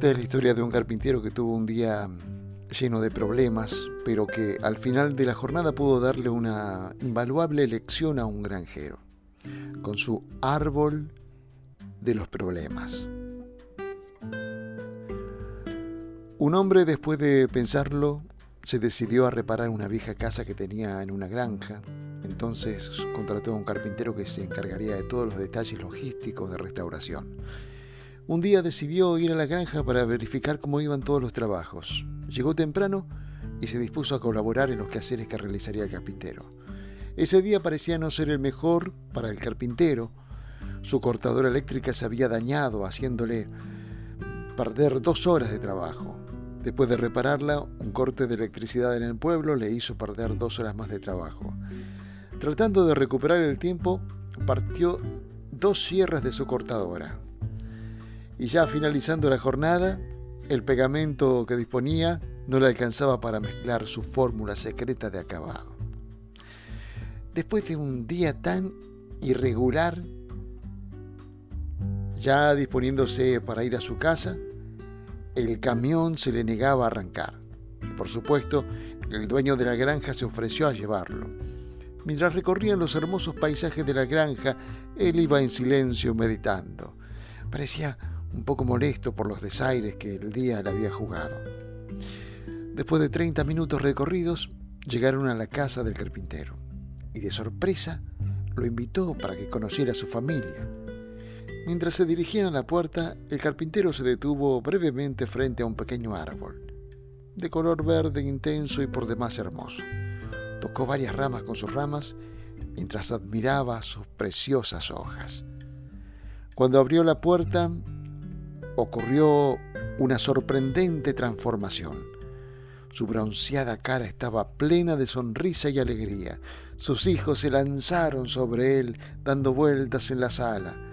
Esta es la historia de un carpintero que tuvo un día lleno de problemas, pero que al final de la jornada pudo darle una invaluable lección a un granjero, con su árbol de los problemas. Un hombre, después de pensarlo, se decidió a reparar una vieja casa que tenía en una granja. Entonces contrató a un carpintero que se encargaría de todos los detalles logísticos de restauración. Un día decidió ir a la granja para verificar cómo iban todos los trabajos. Llegó temprano y se dispuso a colaborar en los quehaceres que realizaría el carpintero. Ese día parecía no ser el mejor para el carpintero. Su cortadora eléctrica se había dañado, haciéndole perder dos horas de trabajo. Después de repararla, un corte de electricidad en el pueblo le hizo perder dos horas más de trabajo. Tratando de recuperar el tiempo, partió dos sierras de su cortadora. Y ya finalizando la jornada, el pegamento que disponía no le alcanzaba para mezclar su fórmula secreta de acabado. Después de un día tan irregular, ya disponiéndose para ir a su casa, el camión se le negaba a arrancar. Y por supuesto, el dueño de la granja se ofreció a llevarlo. Mientras recorrían los hermosos paisajes de la granja, él iba en silencio meditando. Parecía un poco molesto por los desaires que el día le había jugado. Después de 30 minutos recorridos, llegaron a la casa del carpintero y de sorpresa lo invitó para que conociera a su familia. Mientras se dirigían a la puerta, el carpintero se detuvo brevemente frente a un pequeño árbol, de color verde intenso y por demás hermoso. Tocó varias ramas con sus ramas mientras admiraba sus preciosas hojas. Cuando abrió la puerta, ocurrió una sorprendente transformación. Su bronceada cara estaba plena de sonrisa y alegría. Sus hijos se lanzaron sobre él, dando vueltas en la sala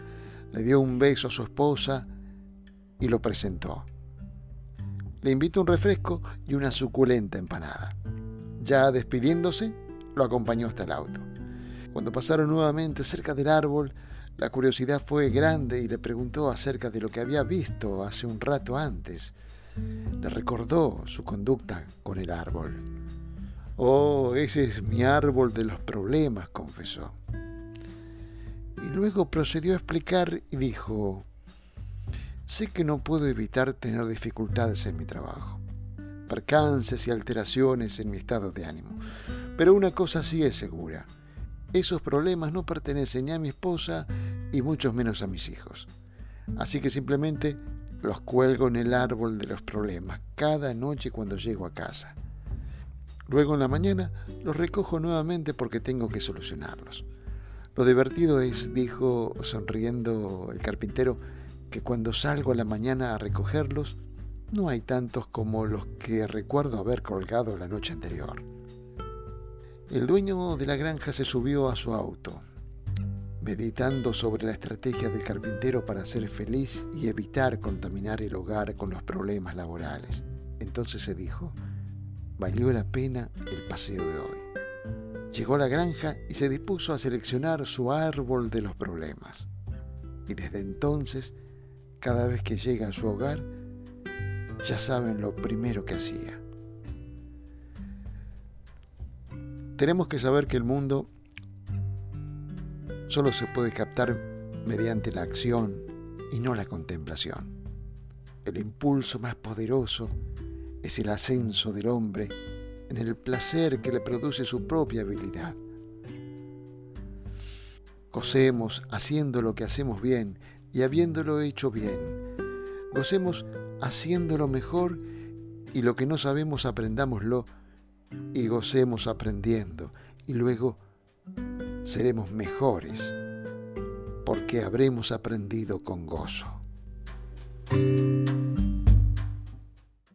le dio un beso a su esposa y lo presentó. Le invitó un refresco y una suculenta empanada. Ya despidiéndose, lo acompañó hasta el auto. Cuando pasaron nuevamente cerca del árbol, la curiosidad fue grande y le preguntó acerca de lo que había visto hace un rato antes. Le recordó su conducta con el árbol. Oh, ese es mi árbol de los problemas, confesó y luego procedió a explicar y dijo, sé que no puedo evitar tener dificultades en mi trabajo, percances y alteraciones en mi estado de ánimo, pero una cosa sí es segura, esos problemas no pertenecen ni a mi esposa y mucho menos a mis hijos. Así que simplemente los cuelgo en el árbol de los problemas cada noche cuando llego a casa. Luego en la mañana los recojo nuevamente porque tengo que solucionarlos. Lo divertido es, dijo sonriendo el carpintero, que cuando salgo a la mañana a recogerlos, no hay tantos como los que recuerdo haber colgado la noche anterior. El dueño de la granja se subió a su auto, meditando sobre la estrategia del carpintero para ser feliz y evitar contaminar el hogar con los problemas laborales. Entonces se dijo, valió la pena el paseo de hoy. Llegó a la granja y se dispuso a seleccionar su árbol de los problemas. Y desde entonces, cada vez que llega a su hogar, ya saben lo primero que hacía. Tenemos que saber que el mundo solo se puede captar mediante la acción y no la contemplación. El impulso más poderoso es el ascenso del hombre en el placer que le produce su propia habilidad. Gocemos haciendo lo que hacemos bien y habiéndolo hecho bien. Gocemos haciéndolo mejor y lo que no sabemos aprendámoslo y gocemos aprendiendo y luego seremos mejores porque habremos aprendido con gozo.